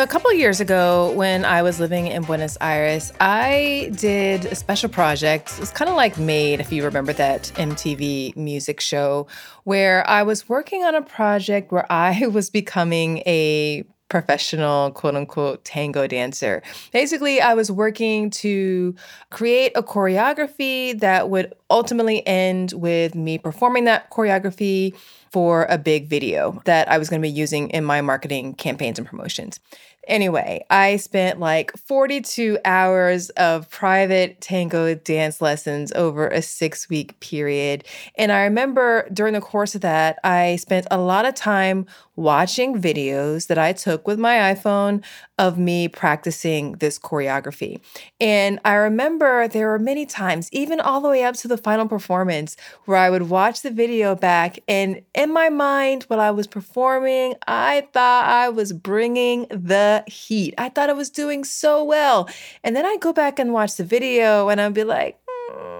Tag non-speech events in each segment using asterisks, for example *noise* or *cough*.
A couple years ago, when I was living in Buenos Aires, I did a special project. It's kind of like Made, if you remember that MTV music show, where I was working on a project where I *laughs* was becoming a professional quote unquote tango dancer. Basically, I was working to create a choreography that would ultimately end with me performing that choreography for a big video that I was going to be using in my marketing campaigns and promotions. Anyway, I spent like 42 hours of private tango dance lessons over a six week period. And I remember during the course of that, I spent a lot of time watching videos that I took with my iPhone of me practicing this choreography. And I remember there were many times, even all the way up to the final performance, where I would watch the video back. And in my mind, while I was performing, I thought I was bringing the heat. I thought I was doing so well. And then I'd go back and watch the video and I'd be like, mm,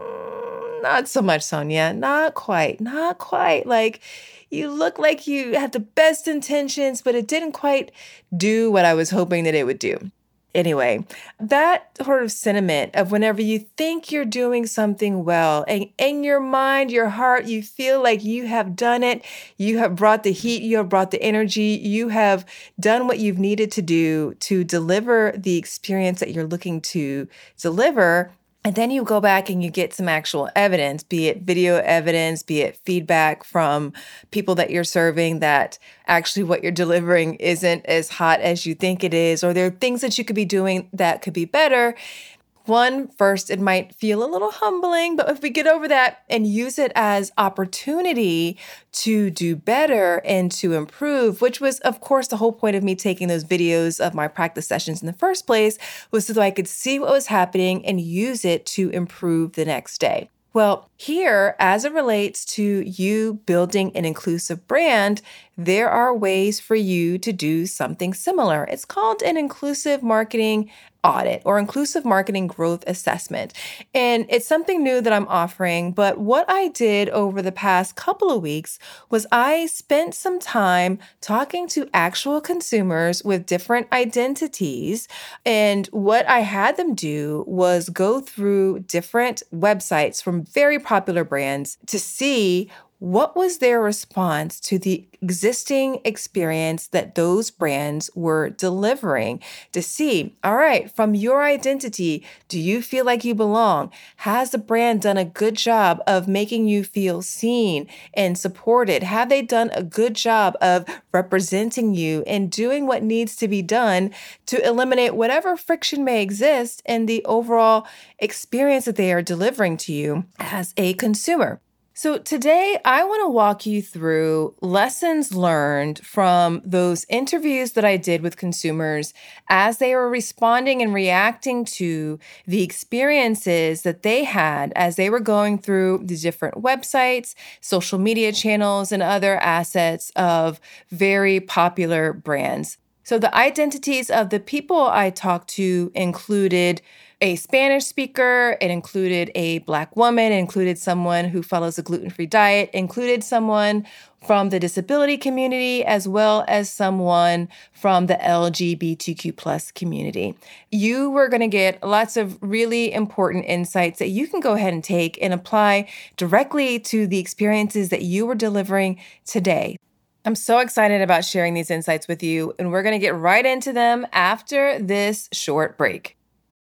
not so much, Sonia. Not quite. Not quite. Like, you look like you had the best intentions, but it didn't quite do what I was hoping that it would do. Anyway, that sort of sentiment of whenever you think you're doing something well and in your mind, your heart, you feel like you have done it, you have brought the heat, you have brought the energy, you have done what you've needed to do to deliver the experience that you're looking to deliver, and then you go back and you get some actual evidence, be it video evidence, be it feedback from people that you're serving that actually what you're delivering isn't as hot as you think it is, or there are things that you could be doing that could be better. One, first, it might feel a little humbling, but if we get over that and use it as opportunity to do better and to improve, which was, of course, the whole point of me taking those videos of my practice sessions in the first place, was so that I could see what was happening and use it to improve the next day. Well, here, as it relates to you building an inclusive brand, there are ways for you to do something similar. It's called an inclusive marketing audit or inclusive marketing growth assessment. And it's something new that I'm offering. But what I did over the past couple of weeks was I spent some time talking to actual consumers with different identities. And what I had them do was go through different websites from very popular brands to see what was their response to the existing experience that those brands were delivering to see, all right, from your identity, do you feel like you belong? Has the brand done a good job of making you feel seen and supported? Have they done a good job of representing you and doing what needs to be done to eliminate whatever friction may exist in the overall experience that they are delivering to you as a consumer? So, today I want to walk you through lessons learned from those interviews that I did with consumers as they were responding and reacting to the experiences that they had as they were going through the different websites, social media channels, and other assets of very popular brands. So, the identities of the people I talked to included a Spanish speaker, it included a Black woman, it included someone who follows a gluten free diet, included someone from the disability community, as well as someone from the LGBTQ plus community. You were going to get lots of really important insights that you can go ahead and take and apply directly to the experiences that you were delivering today. I'm so excited about sharing these insights with you, and we're going to get right into them after this short break.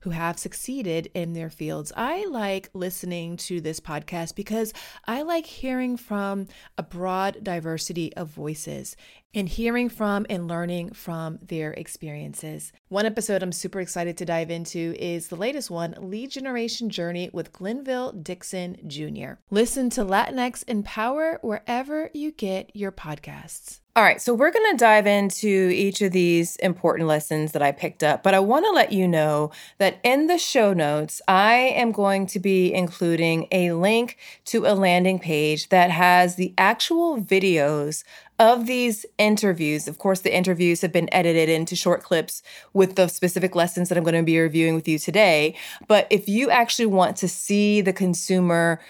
who have succeeded in their fields. I like listening to this podcast because I like hearing from a broad diversity of voices and hearing from and learning from their experiences. One episode I'm super excited to dive into is the latest one Lead Generation Journey with Glenville Dixon Jr. Listen to Latinx in Power wherever you get your podcasts. All right, so we're going to dive into each of these important lessons that I picked up, but I want to let you know that in the show notes, I am going to be including a link to a landing page that has the actual videos of these interviews. Of course, the interviews have been edited into short clips with the specific lessons that I'm going to be reviewing with you today. But if you actually want to see the consumer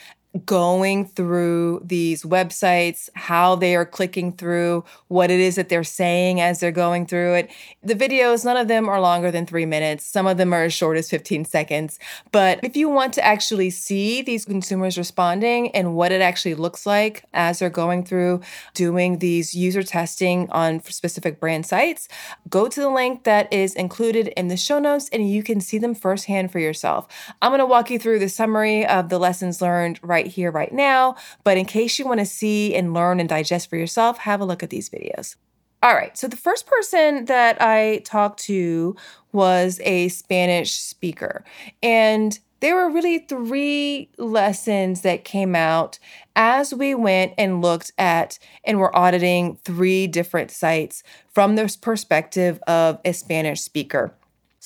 going through these websites, how they are clicking through, what it is that they're saying as they're going through it. The videos, none of them are longer than three minutes. Some of them are as short as 15 seconds. But if you want to actually see these consumers responding and what it actually looks like as they're going through doing these user testing on specific brand sites, go to the link that is included in the show notes and you can see them firsthand for yourself. I'm going to walk you through the summary of the lessons learned right right here, right now. But in case you want to see and learn and digest for yourself, have a look at these videos. All right, so the first person that I talked to was a Spanish speaker. And there were really three lessons that came out as we went and looked at and were auditing three different sites from the perspective of a Spanish speaker.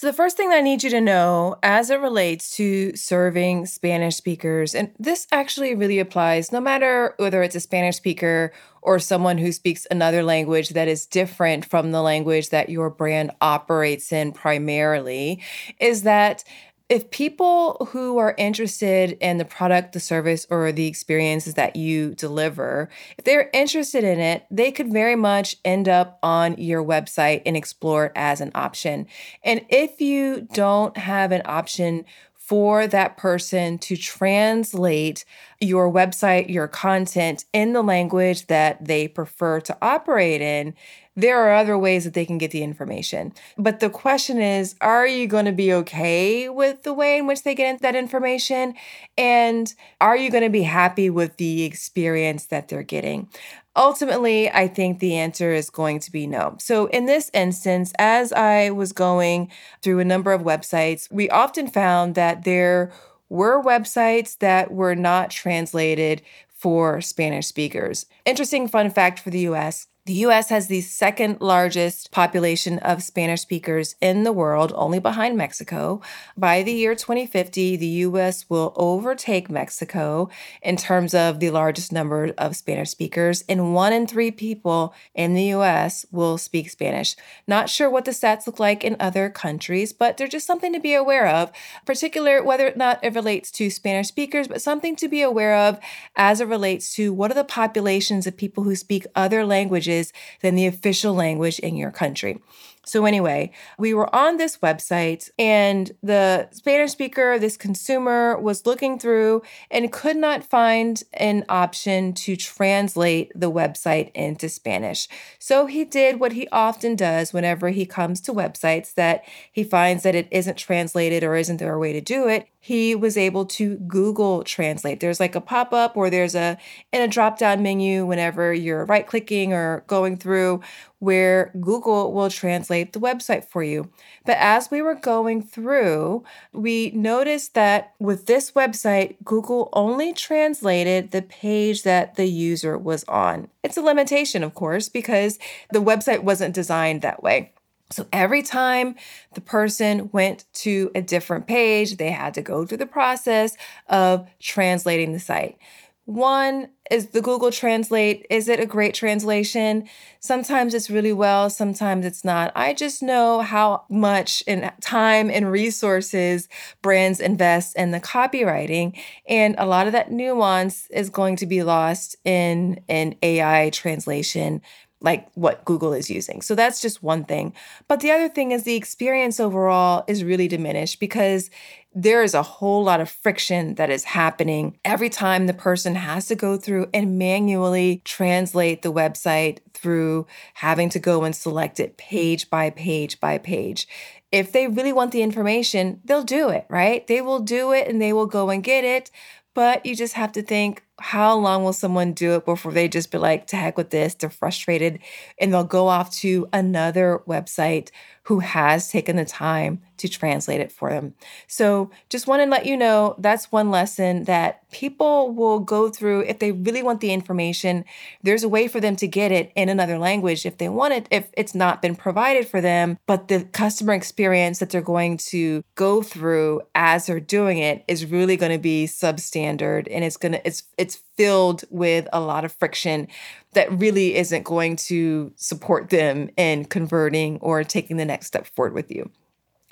So, the first thing that I need you to know as it relates to serving Spanish speakers, and this actually really applies no matter whether it's a Spanish speaker or someone who speaks another language that is different from the language that your brand operates in primarily, is that if people who are interested in the product, the service, or the experiences that you deliver, if they're interested in it, they could very much end up on your website and explore it as an option. And if you don't have an option for that person to translate your website, your content in the language that they prefer to operate in, there are other ways that they can get the information. But the question is, are you going to be okay with the way in which they get that information? And are you going to be happy with the experience that they're getting? Ultimately, I think the answer is going to be no. So, in this instance, as I was going through a number of websites, we often found that there were websites that were not translated for Spanish speakers. Interesting fun fact for the US the US has the second largest population of Spanish speakers in the world, only behind Mexico. By the year 2050, the US will overtake Mexico in terms of the largest number of Spanish speakers, and one in three people in the US will speak Spanish. Not sure what the stats look like in other countries, but they're just something to be aware of, particular whether or not it relates to Spanish speakers, but something to be aware of as it relates to what are the populations of people who speak other languages languages than the official language in your country. So, anyway, we were on this website, and the Spanish speaker, this consumer, was looking through and could not find an option to translate the website into Spanish. So, he did what he often does whenever he comes to websites that he finds that it isn't translated or isn't there a way to do it he was able to Google Translate. There's like a pop up or there's a in a drop down menu whenever you're right clicking or going through where Google will translate the website for you. But as we were going through, we noticed that with this website, Google only translated the page that the user was on. It's a limitation, of course, because the website wasn't designed that way. So every time the person went to a different page, they had to go through the process of translating the site. One is the Google Translate. Is it a great translation? Sometimes it's really well, sometimes it's not. I just know how much in time and resources brands invest in the copywriting, and a lot of that nuance is going to be lost in an AI translation like what Google is using. So that's just one thing. But the other thing is the experience overall is really diminished because there is a whole lot of friction that is happening every time the person has to go through and manually translate the website through having to go and select it page by page by page. If they really want the information, they'll do it, right? They will do it and they will go and get it. But you just have to think how long will someone do it before they just be like, to heck with this? They're frustrated and they'll go off to another website who has taken the time to translate it for them. So, just want to let you know that's one lesson that people will go through if they really want the information. There's a way for them to get it in another language if they want it, if it's not been provided for them. But the customer experience that they're going to go through as they're doing it is really going to be substandard and it's going to, it's, it's filled with a lot of friction that really isn't going to support them in converting or taking the next step forward with you.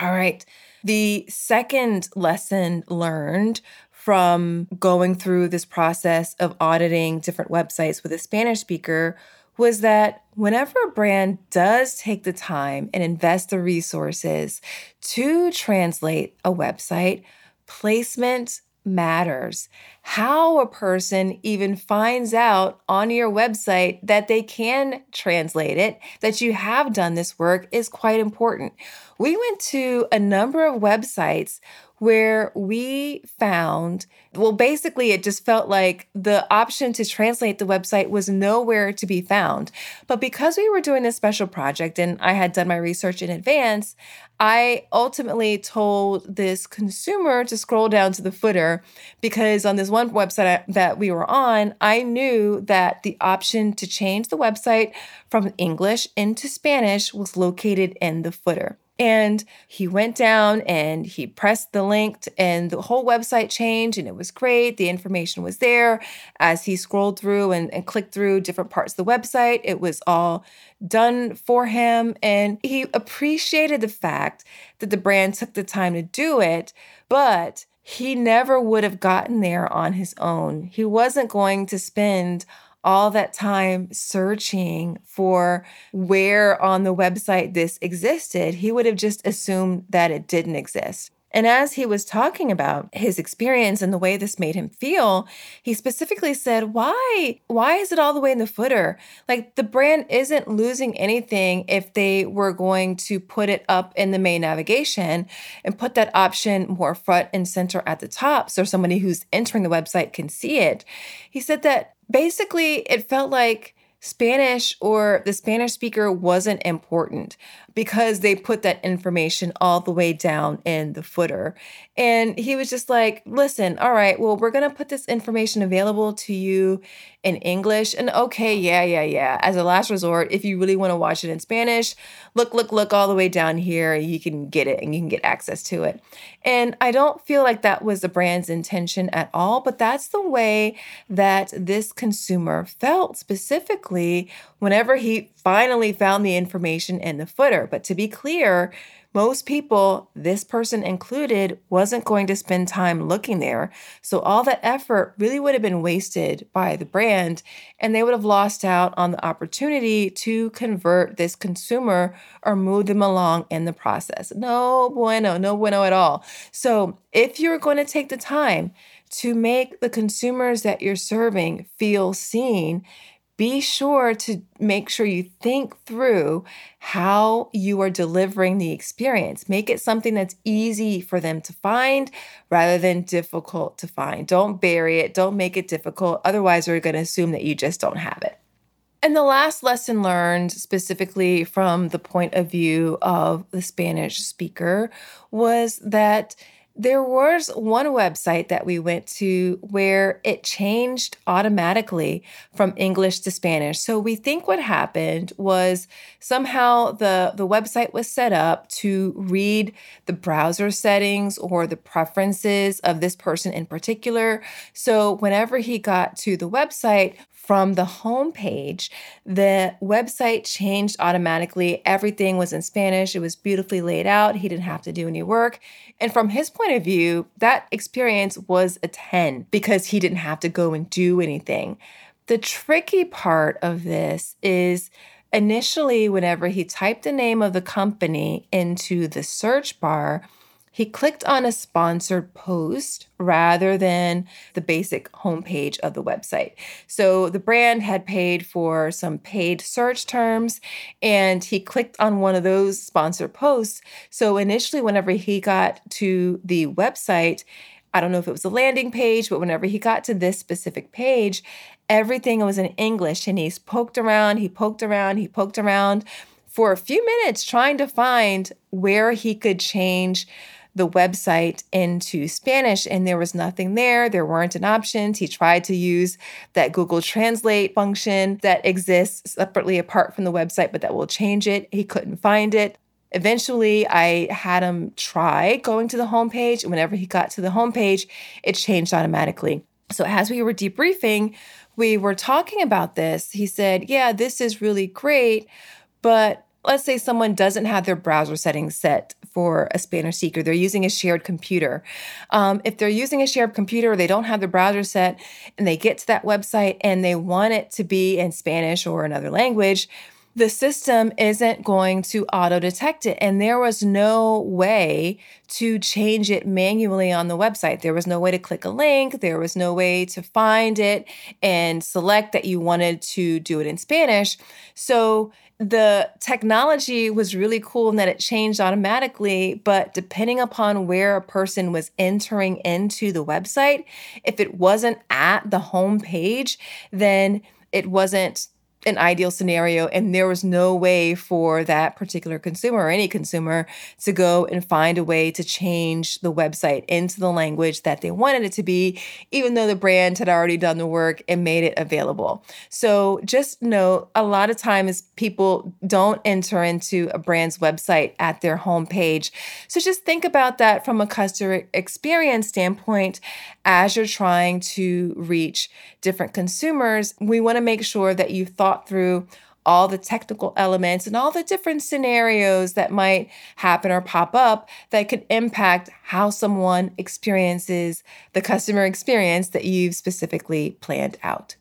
All right. The second lesson learned from going through this process of auditing different websites with a Spanish speaker was that whenever a brand does take the time and invest the resources to translate a website, placement matters. How a person even finds out on your website that they can translate it, that you have done this work, is quite important. We went to a number of websites where we found, well, basically, it just felt like the option to translate the website was nowhere to be found. But because we were doing this special project and I had done my research in advance, I ultimately told this consumer to scroll down to the footer because on this one website that we were on, I knew that the option to change the website from English into Spanish was located in the footer. And he went down and he pressed the link, and the whole website changed, and it was great. The information was there. As he scrolled through and, and clicked through different parts of the website, it was all done for him. And he appreciated the fact that the brand took the time to do it, but he never would have gotten there on his own. He wasn't going to spend all that time searching for where on the website this existed, he would have just assumed that it didn't exist. And as he was talking about his experience and the way this made him feel, he specifically said, Why? Why is it all the way in the footer? Like the brand isn't losing anything if they were going to put it up in the main navigation and put that option more front and center at the top so somebody who's entering the website can see it. He said that basically it felt like Spanish or the Spanish speaker wasn't important because they put that information all the way down in the footer. And he was just like, listen, all right, well, we're going to put this information available to you in English. And okay, yeah, yeah, yeah. As a last resort, if you really want to watch it in Spanish, look, look, look all the way down here. You can get it and you can get access to it. And I don't feel like that was the brand's intention at all, but that's the way that this consumer felt specifically whenever he finally found the information in the footer. But to be clear, most people, this person included, wasn't going to spend time looking there. So all that effort really would have been wasted by the brand, and they would have lost out on the opportunity to convert this consumer or move them along in the process. No bueno, no bueno at all. So if you're going to take the time to make the consumers that you're serving feel seen, be sure to make sure you think through how you are delivering the experience. Make it something that's easy for them to find rather than difficult to find. Don't bury it, don't make it difficult. Otherwise, we're going to assume that you just don't have it. And the last lesson learned, specifically from the point of view of the Spanish speaker, was that there was one website that we went to where it changed automatically from English to Spanish. So we think what happened was somehow the, the website was set up to read the browser settings or the preferences of this person in particular. So whenever he got to the website, from the home page, the website changed automatically. Everything was in Spanish. It was beautifully laid out. He didn't have to do any work. And from his point of view, that experience was a 10 because he didn't have to go and do anything. The tricky part of this is initially, whenever he typed the name of the company into the search bar, he clicked on a sponsored post rather than the basic homepage of the website. So the brand had paid for some paid search terms and he clicked on one of those sponsored posts. So initially, whenever he got to the website, I don't know if it was a landing page, but whenever he got to this specific page, everything was in English. And he's poked around, he poked around, he poked around for a few minutes trying to find where he could change the website into Spanish and there was nothing there. There weren't an options. He tried to use that Google Translate function that exists separately apart from the website, but that will change it. He couldn't find it. Eventually, I had him try going to the homepage. Whenever he got to the homepage, it changed automatically. So, as we were debriefing, we were talking about this. He said, Yeah, this is really great, but let's say someone doesn't have their browser settings set for a Spanish speaker, they're using a shared computer. Um, if they're using a shared computer, they don't have the browser set, and they get to that website and they want it to be in Spanish or another language, the system isn't going to auto detect it. And there was no way to change it manually on the website. There was no way to click a link, there was no way to find it and select that you wanted to do it in Spanish. So the technology was really cool in that it changed automatically, but depending upon where a person was entering into the website, if it wasn't at the home page, then it wasn't an ideal scenario and there was no way for that particular consumer or any consumer to go and find a way to change the website into the language that they wanted it to be even though the brand had already done the work and made it available. So just know a lot of times people don't enter into a brand's website at their homepage so just think about that from a customer experience standpoint as you're trying to reach different consumers. We want to make sure that you thought thought through all the technical elements and all the different scenarios that might happen or pop up that could impact how someone experiences the customer experience that you've specifically planned out.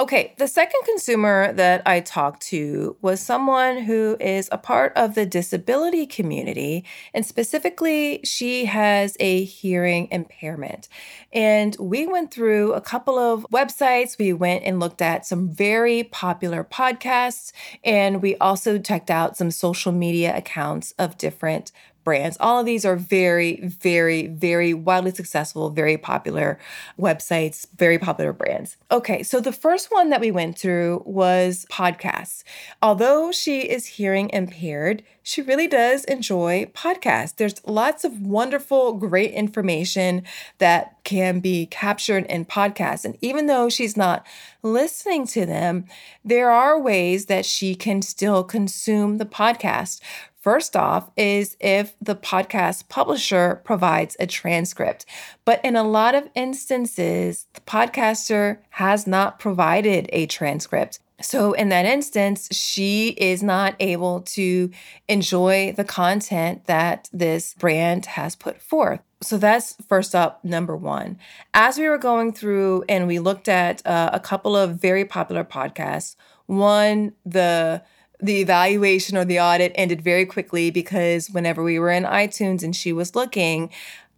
Okay, the second consumer that I talked to was someone who is a part of the disability community, and specifically, she has a hearing impairment. And we went through a couple of websites. We went and looked at some very popular podcasts, and we also checked out some social media accounts of different brands. All of these are very, very, very wildly successful, very popular websites, very popular brands. Okay, so the first one that we went through was podcasts. Although she is hearing impaired, she really does enjoy podcasts. There's lots of wonderful, great information that can be captured in podcasts. And even though she's not listening to them, there are ways that she can still consume the podcast. First off, is if the podcast publisher provides a transcript. But in a lot of instances, the podcaster has not provided a transcript. So, in that instance, she is not able to enjoy the content that this brand has put forth. So, that's first up, number one. As we were going through and we looked at uh, a couple of very popular podcasts, one, the the evaluation or the audit ended very quickly because whenever we were in iTunes and she was looking,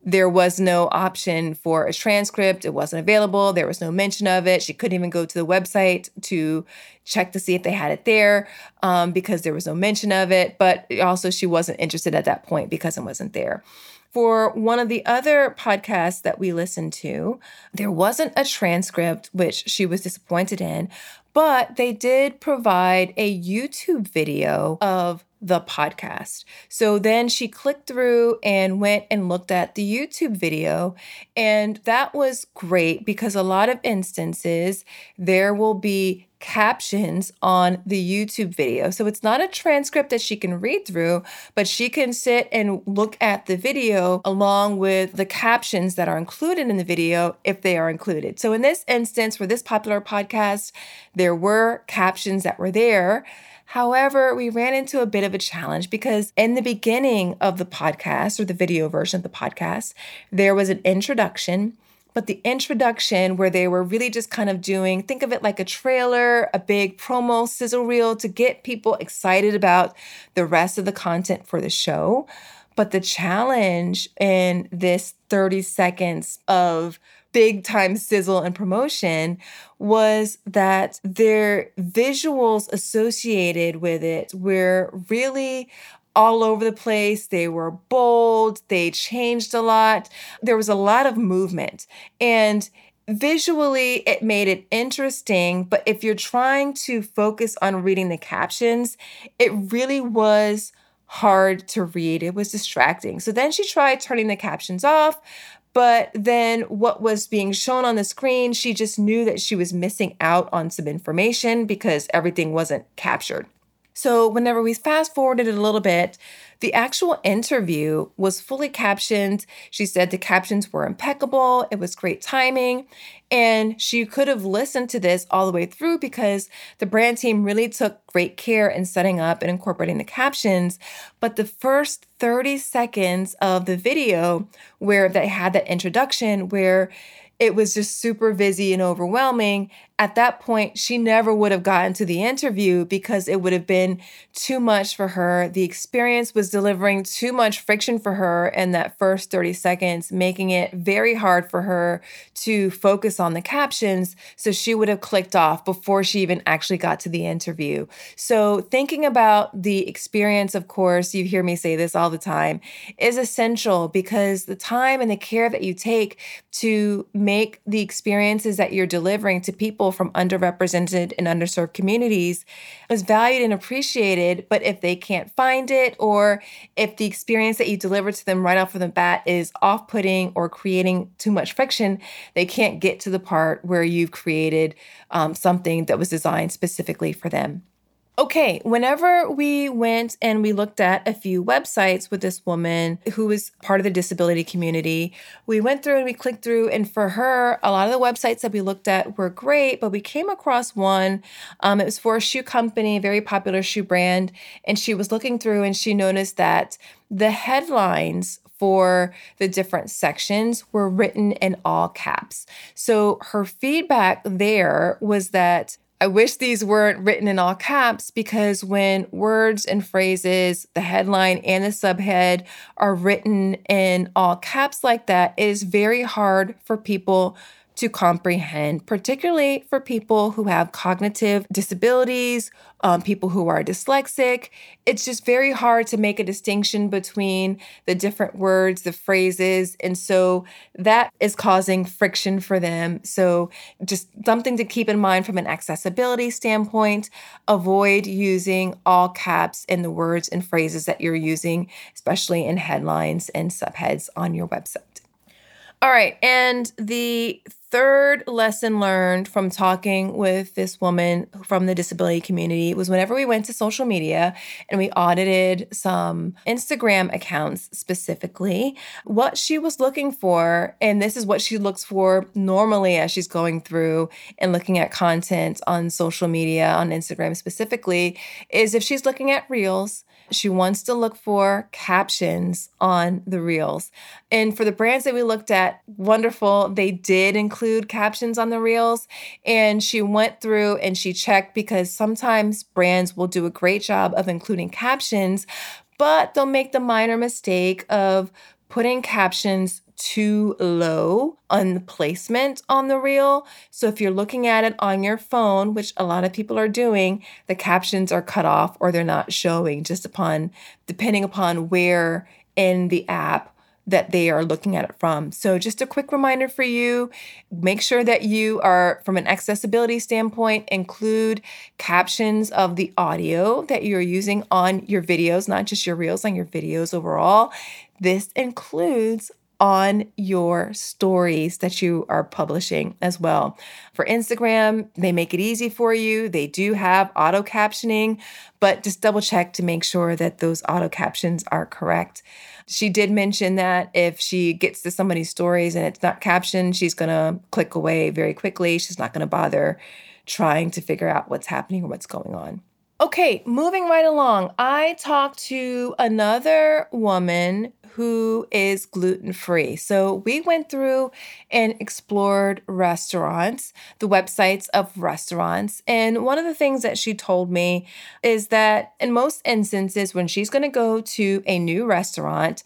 there was no option for a transcript. It wasn't available. There was no mention of it. She couldn't even go to the website to check to see if they had it there um, because there was no mention of it. But also, she wasn't interested at that point because it wasn't there. For one of the other podcasts that we listened to, there wasn't a transcript, which she was disappointed in, but they did provide a YouTube video of the podcast. So then she clicked through and went and looked at the YouTube video. And that was great because a lot of instances there will be captions on the YouTube video. So it's not a transcript that she can read through, but she can sit and look at the video along with the captions that are included in the video if they are included. So in this instance, for this popular podcast, there were captions that were there However, we ran into a bit of a challenge because in the beginning of the podcast or the video version of the podcast, there was an introduction. But the introduction, where they were really just kind of doing, think of it like a trailer, a big promo sizzle reel to get people excited about the rest of the content for the show. But the challenge in this 30 seconds of big time sizzle and promotion was that their visuals associated with it were really all over the place. They were bold. They changed a lot. There was a lot of movement. And visually, it made it interesting. But if you're trying to focus on reading the captions, it really was hard to read. It was distracting. So then she tried turning the captions off. But then, what was being shown on the screen, she just knew that she was missing out on some information because everything wasn't captured. So, whenever we fast forwarded a little bit, the actual interview was fully captioned. She said the captions were impeccable, it was great timing, and she could have listened to this all the way through because the brand team really took great care in setting up and incorporating the captions. But the first 30 seconds of the video, where they had that introduction, where it was just super busy and overwhelming. At that point, she never would have gotten to the interview because it would have been too much for her. The experience was delivering too much friction for her in that first 30 seconds, making it very hard for her to focus on the captions. So she would have clicked off before she even actually got to the interview. So, thinking about the experience, of course, you hear me say this all the time, is essential because the time and the care that you take to make the experiences that you're delivering to people from underrepresented and underserved communities is valued and appreciated. But if they can't find it, or if the experience that you deliver to them right off of the bat is off putting or creating too much friction, they can't get to the part where you've created um, something that was designed specifically for them. Okay, whenever we went and we looked at a few websites with this woman who was part of the disability community, we went through and we clicked through. And for her, a lot of the websites that we looked at were great, but we came across one. Um, it was for a shoe company, a very popular shoe brand. And she was looking through and she noticed that the headlines for the different sections were written in all caps. So her feedback there was that I wish these weren't written in all caps because when words and phrases, the headline and the subhead are written in all caps like that, it is very hard for people to comprehend, particularly for people who have cognitive disabilities, um, people who are dyslexic. It's just very hard to make a distinction between the different words, the phrases. And so that is causing friction for them. So, just something to keep in mind from an accessibility standpoint avoid using all caps in the words and phrases that you're using, especially in headlines and subheads on your website. All right. And the third lesson learned from talking with this woman from the disability community was whenever we went to social media and we audited some Instagram accounts specifically, what she was looking for, and this is what she looks for normally as she's going through and looking at content on social media, on Instagram specifically, is if she's looking at reels she wants to look for captions on the reels. And for the brands that we looked at, wonderful, they did include captions on the reels. And she went through and she checked because sometimes brands will do a great job of including captions, but they'll make the minor mistake of putting captions too low on the placement on the reel. So if you're looking at it on your phone, which a lot of people are doing, the captions are cut off or they're not showing just upon depending upon where in the app that they are looking at it from. So, just a quick reminder for you make sure that you are, from an accessibility standpoint, include captions of the audio that you're using on your videos, not just your reels, on your videos overall. This includes on your stories that you are publishing as well. For Instagram, they make it easy for you. They do have auto captioning, but just double check to make sure that those auto captions are correct. She did mention that if she gets to somebody's stories and it's not captioned, she's to click away very quickly. She's not to bother trying to figure out what's happening or what's going on. Okay, moving right along, I talked to another woman who is gluten free. So we went through and explored restaurants, the websites of restaurants. And one of the things that she told me is that in most instances, when she's going to go to a new restaurant,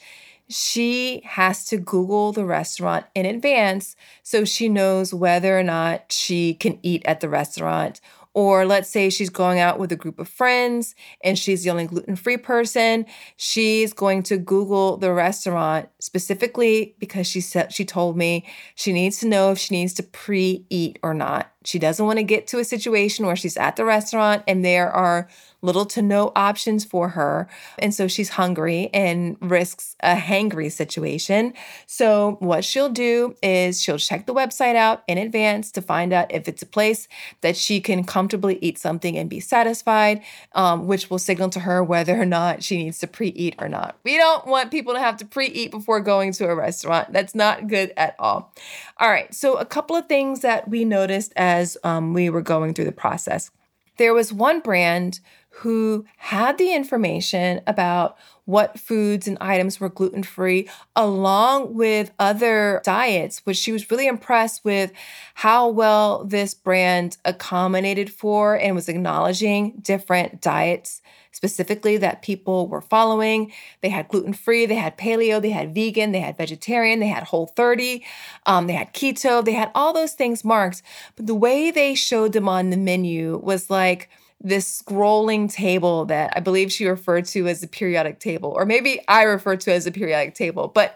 she has to Google the restaurant in advance so she knows whether or not she can eat at the restaurant Or let's say she's going out with a group of friends and she's the only gluten free person. She's going to Google the restaurant specifically because she said she told me she needs to know if she needs to pre eat or not. She doesn't want to get to a situation where she's at the restaurant and there are little to no options for her. And so she's hungry and risks a hangry situation. So, what she'll do is she'll check the website out in advance to find out if it's a place that she can comfortably eat something and be satisfied, um, which will signal to her whether or not she needs to pre eat or not. We don't want people to have to pre eat before going to a restaurant. That's not good at all. All right. So, a couple of things that we noticed as um, we were going through the process. There was one brand who had the information about what foods and items were gluten free, along with other diets, which she was really impressed with how well this brand accommodated for and was acknowledging different diets specifically that people were following. They had gluten free, they had paleo, they had vegan, they had vegetarian, they had whole 30, um, they had keto, they had all those things marked. But the way they showed them on the menu was like, this scrolling table that I believe she referred to as a periodic table, or maybe I refer to as a periodic table, but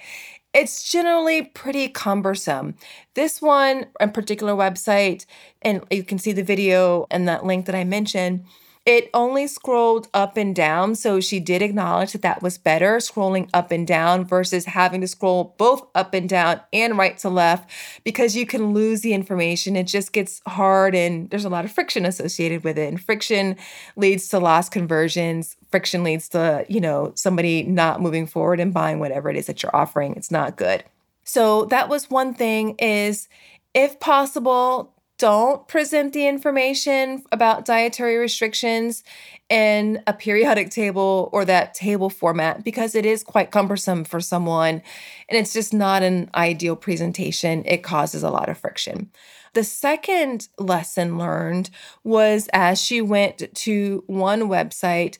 it's generally pretty cumbersome. This one in particular website, and you can see the video and that link that I mentioned it only scrolled up and down. So she did acknowledge that that was better, scrolling up and down versus having to scroll both up and down and right to left because you can lose the information. It just gets hard and there's a lot of friction associated with it. And friction leads to lost conversions. Friction leads to, you know, somebody not moving forward and buying whatever it is that you're offering. It's not good. So that was one thing is if possible, don't present the information about dietary restrictions in a periodic table or that table format because it is quite cumbersome for someone and it's just not an ideal presentation. It causes a lot of friction. The second lesson learned was as she went to one website,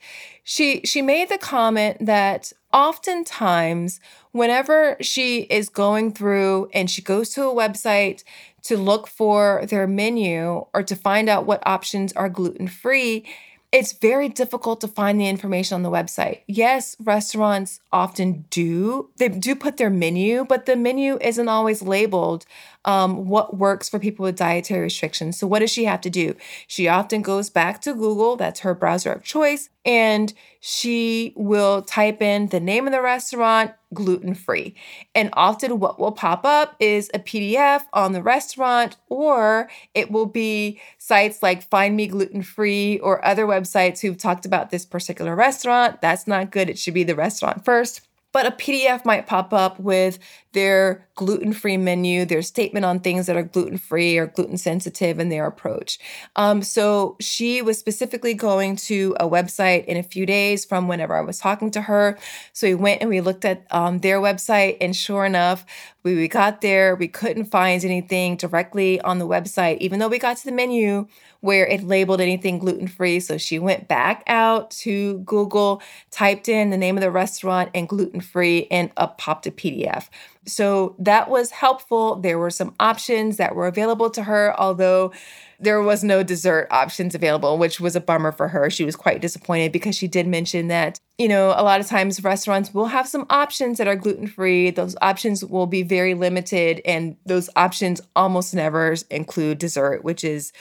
she she made the comment that oftentimes whenever she is going through and she goes to a website to look for their menu or to find out what options are gluten free, it's very difficult to find the information on the website. Yes, restaurants often do. They do put their menu, but the menu isn't always labeled um, what works for people with dietary restrictions. So, what does she have to do? She often goes back to Google, that's her browser of choice, and she will type in the name of the restaurant, gluten free. And often, what will pop up is a PDF on the restaurant, or it will be sites like Find Me Gluten Free or other websites who've talked about this particular restaurant. That's not good. It should be the restaurant first. But a PDF might pop up with their gluten free menu, their statement on things that are gluten free or gluten sensitive, and their approach. Um, so she was specifically going to a website in a few days from whenever I was talking to her. So we went and we looked at um, their website, and sure enough, we, we got there, we couldn't find anything directly on the website, even though we got to the menu where it labeled anything gluten free. So she went back out to Google, typed in the name of the restaurant and gluten free, and up popped a PDF. So that was helpful. There were some options that were available to her, although there was no dessert options available, which was a bummer for her. She was quite disappointed because she did mention that, you know, a lot of times restaurants will have some options that are gluten free. Those options will be very limited, and those options almost never include dessert, which is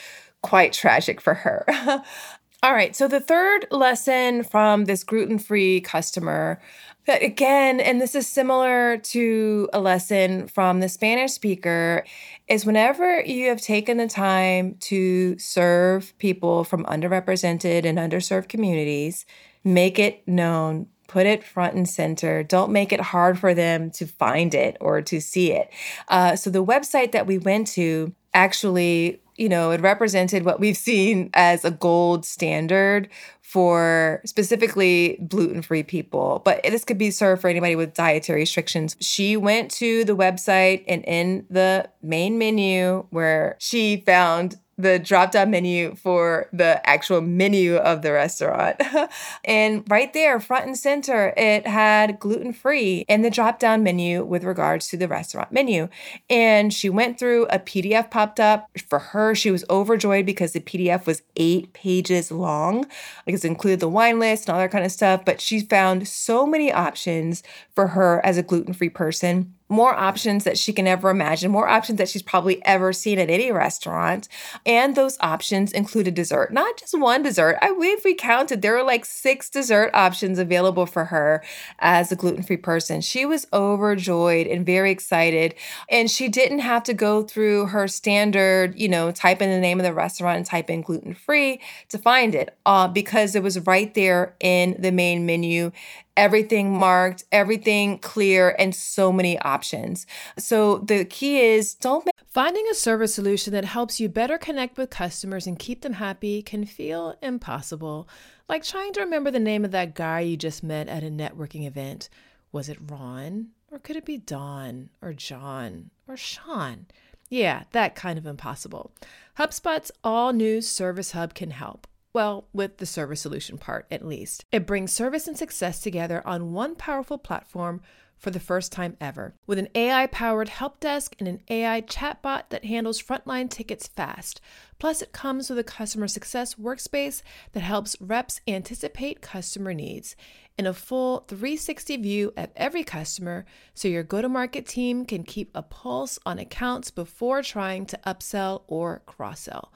quite tragic for her. *laughs* All right, so the third lesson from this gluten free customer that again, and this is similar to a lesson from the Spanish speaker, is whenever you have taken the time to serve people from underrepresented and underserved communities, make it known put it front and center. Don't make it hard for them to find it or to see it. Uh, so, the website that we went to actually you know, it represented what we've seen as a gold standard for specifically gluten free people, but this could be served for anybody with dietary restrictions. She went to the website and in the main menu where she found the drop down menu for the actual menu of the restaurant. *laughs* and right there, front and center, it had gluten free in the drop down menu with regards to the restaurant menu. And she went through, a PDF popped up. For her, she was overjoyed because the PDF was eight pages long. Like it's included the wine list and all that kind of stuff. But she found so many options for her as a gluten free person more options that she can ever imagine, more options that she's probably ever seen at any restaurant. And those options included dessert, not just one dessert. I believe we counted, there were like six dessert options available for her as a gluten free person. She was overjoyed and very excited. And she didn't have to go through her standard, you know, type in the name of the restaurant and type in gluten free to find it uh, because it was right there in the main menu everything marked, everything clear, and so many options. So the key is don't make Finding a service solution that helps you better connect with customers and keep them happy can feel impossible. Like trying to remember the name of that guy you just met at a networking event. Was it Ron? Or could it be Don? Or John? Or Sean? Yeah, that kind of impossible. HubSpot's all new Service Hub can help. Well, with the service solution part at least. It brings service and success together on one powerful platform for the first time ever. With an AI powered help desk and an AI chatbot that handles frontline tickets fast. Plus, it comes with a customer success workspace that helps reps anticipate customer needs and a full 360 view of every customer so your go to market team can keep a pulse on accounts before trying to upsell or cross sell.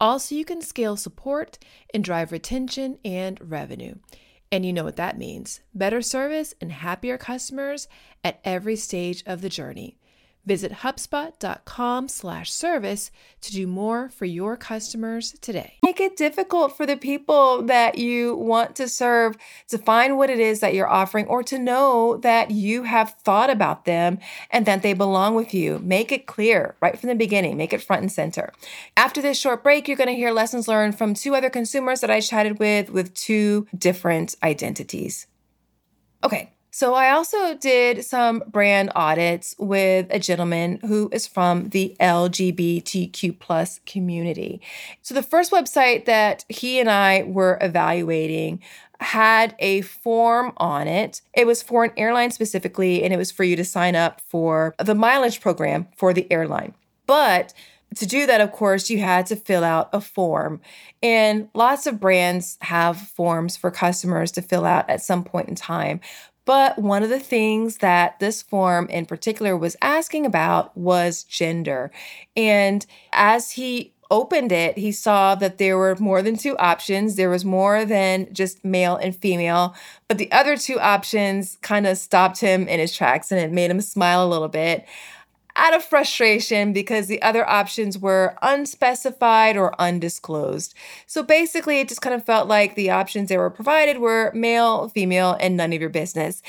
Also, you can scale support and drive retention and revenue. And you know what that means better service and happier customers at every stage of the journey. Visit HubSpot.com slash service to do more for your customers today. Make it difficult for the people that you want to serve to find what it is that you're offering or to know that you have thought about them and that they belong with you. Make it clear right from the beginning, make it front and center. After this short break, you're going to hear lessons learned from two other consumers that I chatted with with two different identities. Okay, so I also did some brand audits with a gentleman who is from the LGBTQ plus community. So the first website that he and I were evaluating had a form on it. It was for an airline specifically, and it was for you to sign up for the mileage program for the airline. But to do that, of course, you had to fill out a form. And lots of brands have forms for customers to fill out at some point in time. But one of the things that this form in particular was asking about was gender. And as he opened it, he saw that there were more than two options. There was more than just male and female, but the other two options kind of stopped him in his tracks and it made him smile a little bit out of frustration because the other options were unspecified or undisclosed. So basically, it just kind of felt like the options they were provided were male, female, and none of your business.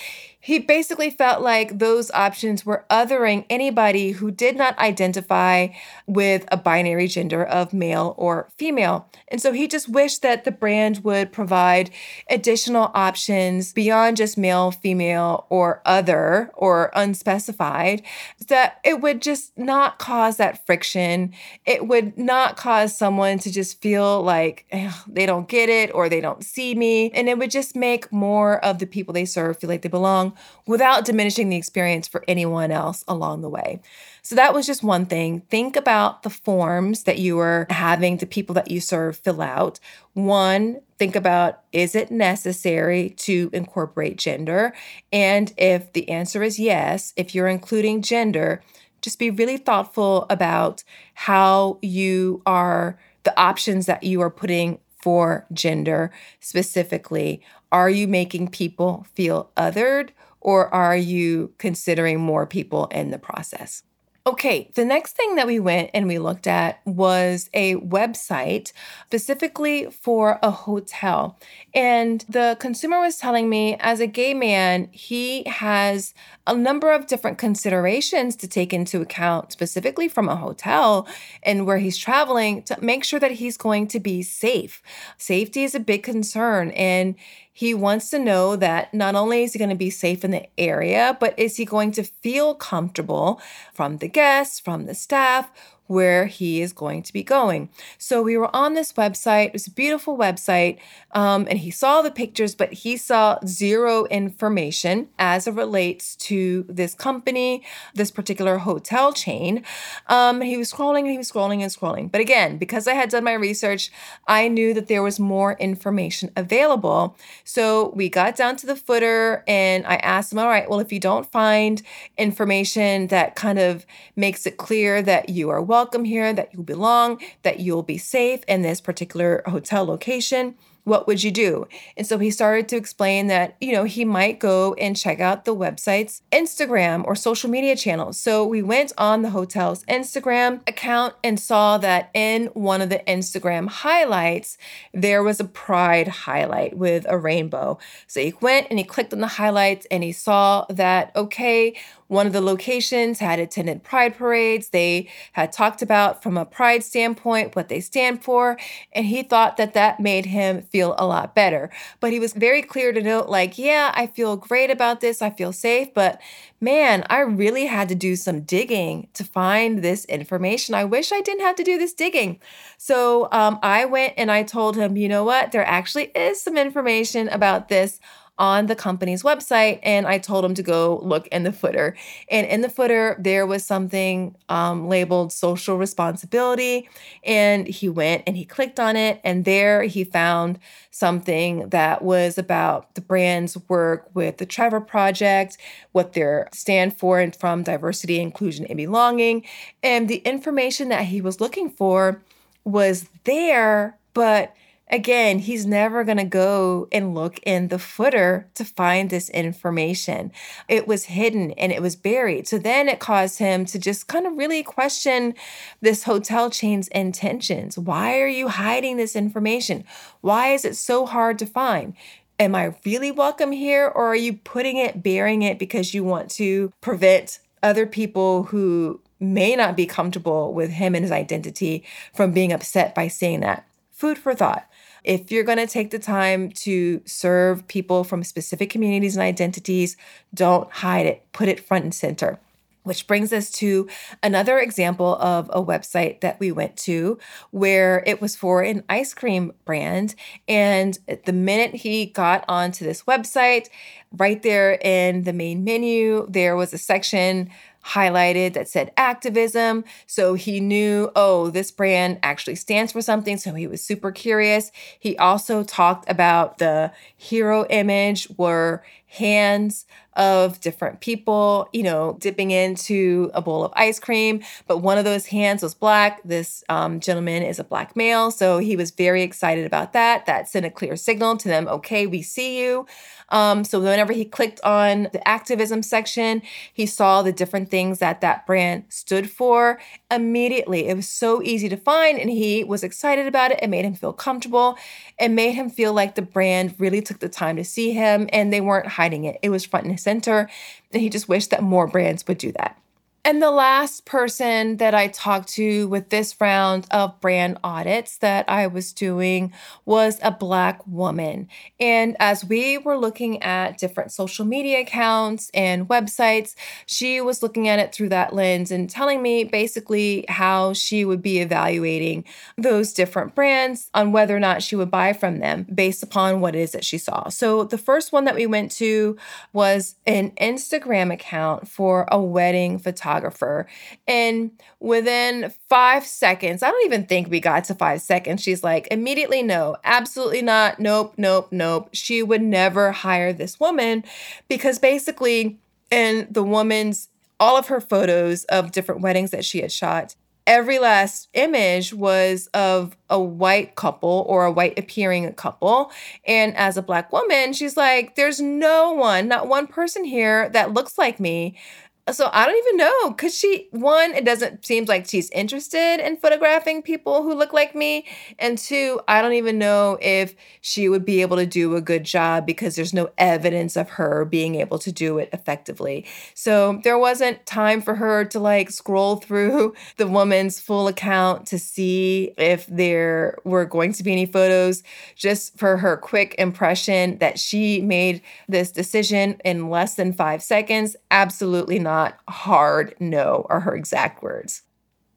He basically felt like those options were othering anybody who did not identify with a binary gender of male or female. And so he just wished that the brand would provide additional options beyond just male, female, or other or unspecified, that it would just not cause that friction. It would not cause someone to just feel like they don't get it or they don't see me. And it would just make more of the people they serve feel like they belong without diminishing the experience for anyone else along the way. So that was just one thing. Think about the forms that you are having the people that you serve fill out. One, think about is it necessary to incorporate gender? And if the answer is yes, if you're including gender, just be really thoughtful about how you are the options that you are putting for gender specifically. Are you making people feel othered or are you considering more people in the process? Okay, the next thing that we went and we looked at was a website specifically for a hotel. And the consumer was telling me, as a gay man, he has a number of different considerations to take into account, specifically from a hotel and where he's traveling, to make sure that he's going to be safe. Safety is a big concern. And he wants to know that not only is he going to be safe in the area, but is he going to feel comfortable from the guests, from the staff, where he is going to be going. So we were on this website. It was a beautiful website. Um, and he saw the pictures, but he saw zero information as it relates to this company, this particular hotel chain. Um, he was scrolling and he was scrolling and scrolling. But again, because I had done my research, I knew that there was more information available. So we got down to the footer and I asked him, All right, well, if you don't find information that kind of makes it clear that you are welcome here, that you belong, that you'll be safe in this particular hotel location, what would you do? And so he started to explain that, you know, he might go and check out the website's Instagram or social media channels. So we went on the hotel's Instagram account and saw that in one of the Instagram highlights, there was a pride highlight with a rainbow. So he went and he clicked on the highlights and he saw that, okay, one of the locations had attended pride parades. They had talked about from a pride standpoint what they stand for, and he thought that that made him feel a lot better. But he was very clear to note, like, yeah, I feel great about this, I feel safe, but man, I really had to do some digging to find this information. I wish I didn't have to do this digging. So um, I went and I told him, you know what? There actually is some information about this on the company's website and I told him to go look in the footer. And in the footer, there was something um, labeled social responsibility. And he went and he clicked on it. And there he found something that was about the brand's work with the Trevor Project, what they stand for and from diversity, inclusion, and belonging. And the information that he was looking for was there, but Again, he's never going to go and look in the footer to find this information. It was hidden and it was buried. So then it caused him to just kind of really question this hotel chain's intentions. Why are you hiding this information? Why is it so hard to find? Am I really welcome here or are you putting it, bearing it because you want to prevent other people who may not be comfortable with him and his identity from being upset by saying that? Food for thought. If you're going to take the time to serve people from specific communities and identities, don't hide it, put it front and center. Which brings us to another example of a website that we went to where it was for an ice cream brand. And the minute he got onto this website, right there in the main menu, there was a section highlighted that said activism. So he knew, oh, this brand actually stands for something. So he was super curious. He also talked about the hero image were hands of different people, you know, dipping into a bowl of ice cream. But one of those hands was black. This um, gentleman is a black male. So he was very excited about that. That sent a clear signal to them okay, we see you. Um, so whenever he clicked on the activism section, he saw the different things that that brand stood for immediately. It was so easy to find, and he was excited about it. It made him feel comfortable. It made him feel like the brand really took the time to see him and they weren't hiding it. It was front and center. And he just wished that more brands would do that. And the last person that I talked to with this round of brand audits that I was doing was a Black woman. And as we were looking at different social media accounts and websites, she was looking at it through that lens and telling me basically how she would be evaluating those different brands on whether or not she would buy from them based upon what it is that she saw. So the first one that we went to was an Instagram account for a wedding photography photographer. And within five seconds, I don't even think we got to five seconds, she's like, immediately, no, absolutely not. Nope, nope, nope. She would never hire this woman because basically, in the woman's all of her photos of different weddings that she had shot, every last image was of a white couple or a white appearing couple. And as a black woman, she's like, there's no one, not one person here that looks like me so I don't even know because she one it doesn't seem like she's interested in photographing people who look like me and two I don't even know if she would be able to do a good job because there's no evidence of her being able to do it effectively. So there wasn't time for her to like scroll through *laughs* the woman's full account to see if there were going to be any photos just for her quick impression that she made this decision in less than 5 seconds absolutely not not hard no are her exact words.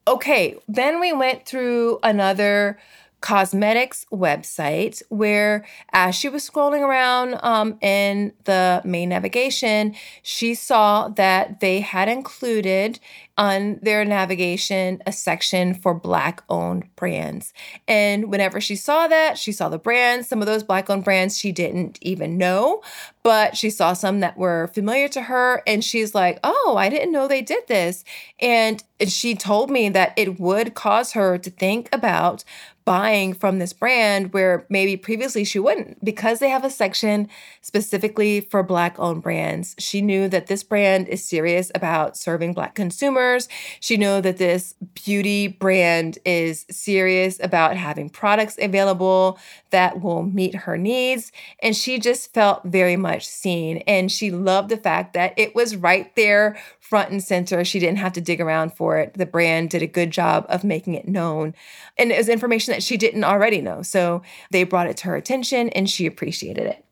Okay, then we went through another cosmetics website where as she was scrolling around um, in the main navigation she saw that they had included on their navigation a section for black owned brands. And whenever she saw that she saw the brands some of those black owned brands she didn't even know but she saw some that were familiar to her and she's like oh i didn't know they did this. And she told me that it would cause her to think about buying from this brand where maybe previously she wouldn't because they have a section specifically for black owned brands. She knew that this brand is serious about serving black consumers. She knew that this beauty brand is serious about having products available that will meet her needs and she just felt very much seen and she loved the fact that it was right there front and center. She didn't have to dig around for it. The brand did a good job of making it known. And it was information that she didn't already know. So they brought it to her attention and she appreciated it.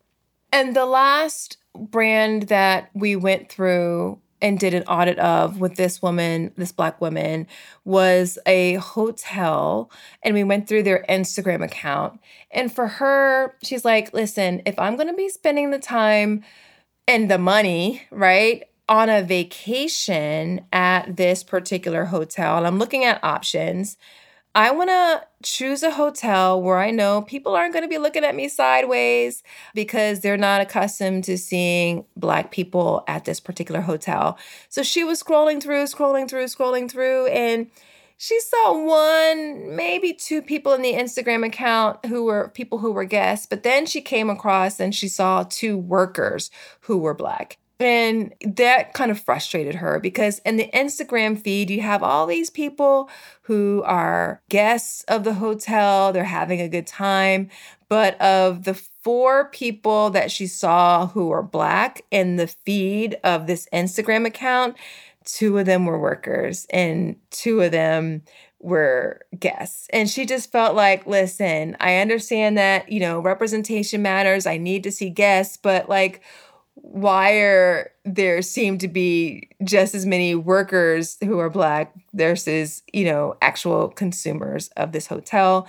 And the last brand that we went through and did an audit of with this woman, this black woman, was a hotel. And we went through their Instagram account. And for her, she's like, listen, if I'm going to be spending the time and the money, right? on a vacation at this particular hotel and I'm looking at options, I want to choose a hotel where I know people aren't going to be looking at me sideways because they're not accustomed to seeing Black people at this particular hotel. So she was scrolling through, scrolling through, scrolling through, and she saw one, maybe two people in the Instagram account who were people who were guests, but then she came across and she saw two workers who were Black. And that kind of frustrated her because in the Instagram feed, you have all these people who are guests of the hotel, they're having a good time. But of the four people that she saw who were Black in the feed of this Instagram account, two of them were workers and two of them were guests. And she just felt like, listen, I understand that, you know, representation matters. I need to see guests, but like, why are there seem to be just as many workers who are black versus you know actual consumers of this hotel?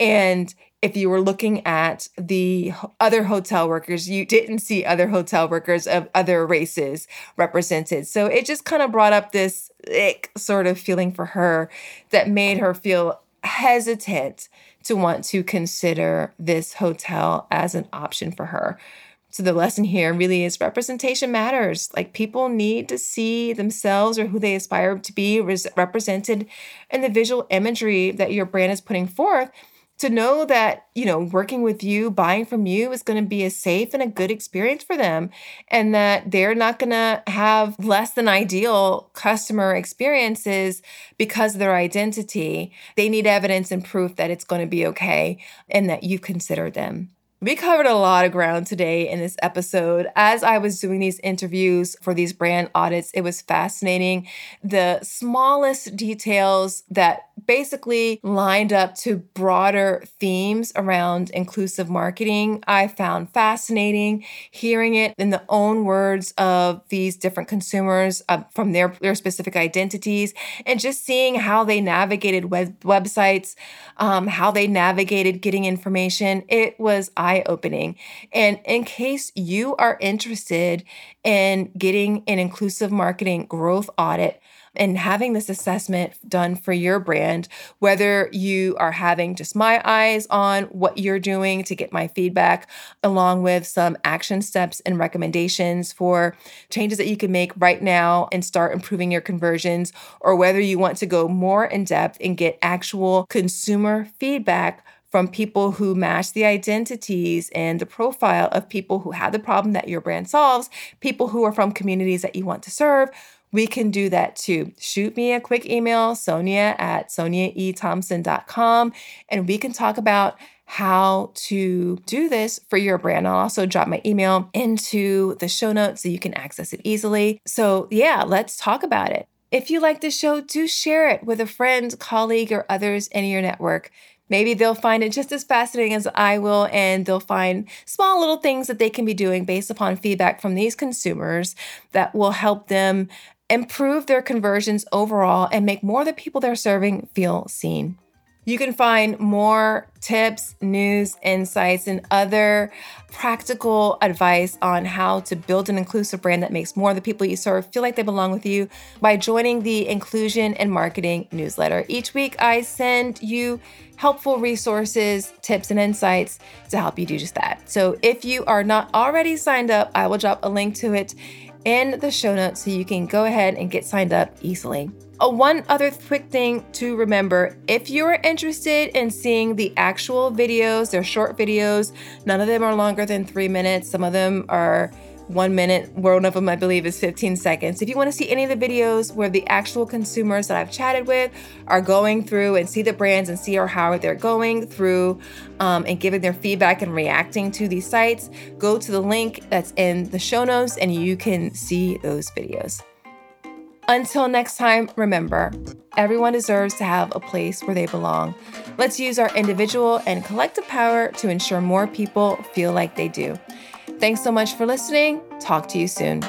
And if you were looking at the other hotel workers you didn't see other hotel workers of other races represented. So it just kind of brought up this ick sort of feeling for her that made her feel hesitant to want to consider this hotel as an option for her so the lesson here really is representation matters. Like people need to see themselves or who they aspire to be res- represented in the visual imagery that your brand is putting forth to know that, you know, working with you, buying from you is going to be a safe and a good experience for them and that they're not going to have less than ideal customer experiences because of their identity. They need evidence and proof that it's going to be okay and that you consider them. We covered a lot of ground today in this episode. As I was doing these interviews for these brand audits, it was fascinating. The smallest details that basically lined up to broader themes around inclusive marketing, I found fascinating. Hearing it in the own words of these different consumers uh, from their, their specific identities, and just seeing how they navigated web- websites, um, how they navigated getting information, it was eye opening. And in case you are interested in getting an inclusive marketing growth audit, and having this assessment done for your brand, whether you are having just my eyes on what you're doing to get my feedback, along with some action steps and recommendations for changes that you can make right now and start improving your conversions, or whether you want to go more in depth and get actual consumer feedback from people who match the identities and the profile of people who have the problem that your brand solves, people who are from communities that you want to serve, we can do that too. Shoot me a quick email, sonia at soniaethompson.com, and we can talk about how to do this for your brand. I'll also drop my email into the show notes so you can access it easily. So, yeah, let's talk about it. If you like the show, do share it with a friend, colleague, or others in your network. Maybe they'll find it just as fascinating as I will, and they'll find small little things that they can be doing based upon feedback from these consumers that will help them improve their conversions overall, and make more of the people they're serving feel seen. You can find more tips, news, insights, and other practical advice on how to build an inclusive brand that makes more of the people you serve feel like they belong with you by joining the Inclusion and Marketing newsletter. Each week, I send you helpful resources, tips, and insights to help you do just that. So if you are not already signed up, I will drop a link to it in the show notes so you can go ahead and get signed up easily. Oh, one other quick thing to remember if you are interested in seeing the actual videos, they're short videos, none of them are longer than three minutes, some of them are one minute. One of them, I believe, is 15 seconds. If you want to see any of the videos where the actual consumers that I've chatted with are going through and see the brands and see how they're going through um, and giving their feedback and reacting to these sites, go to the link that's in the show notes and you can see those videos. Until next time, remember, everyone deserves to have a place where they belong. Let's use our individual and collective power to ensure more people feel like they do. Thanks so much for listening. Talk to you soon.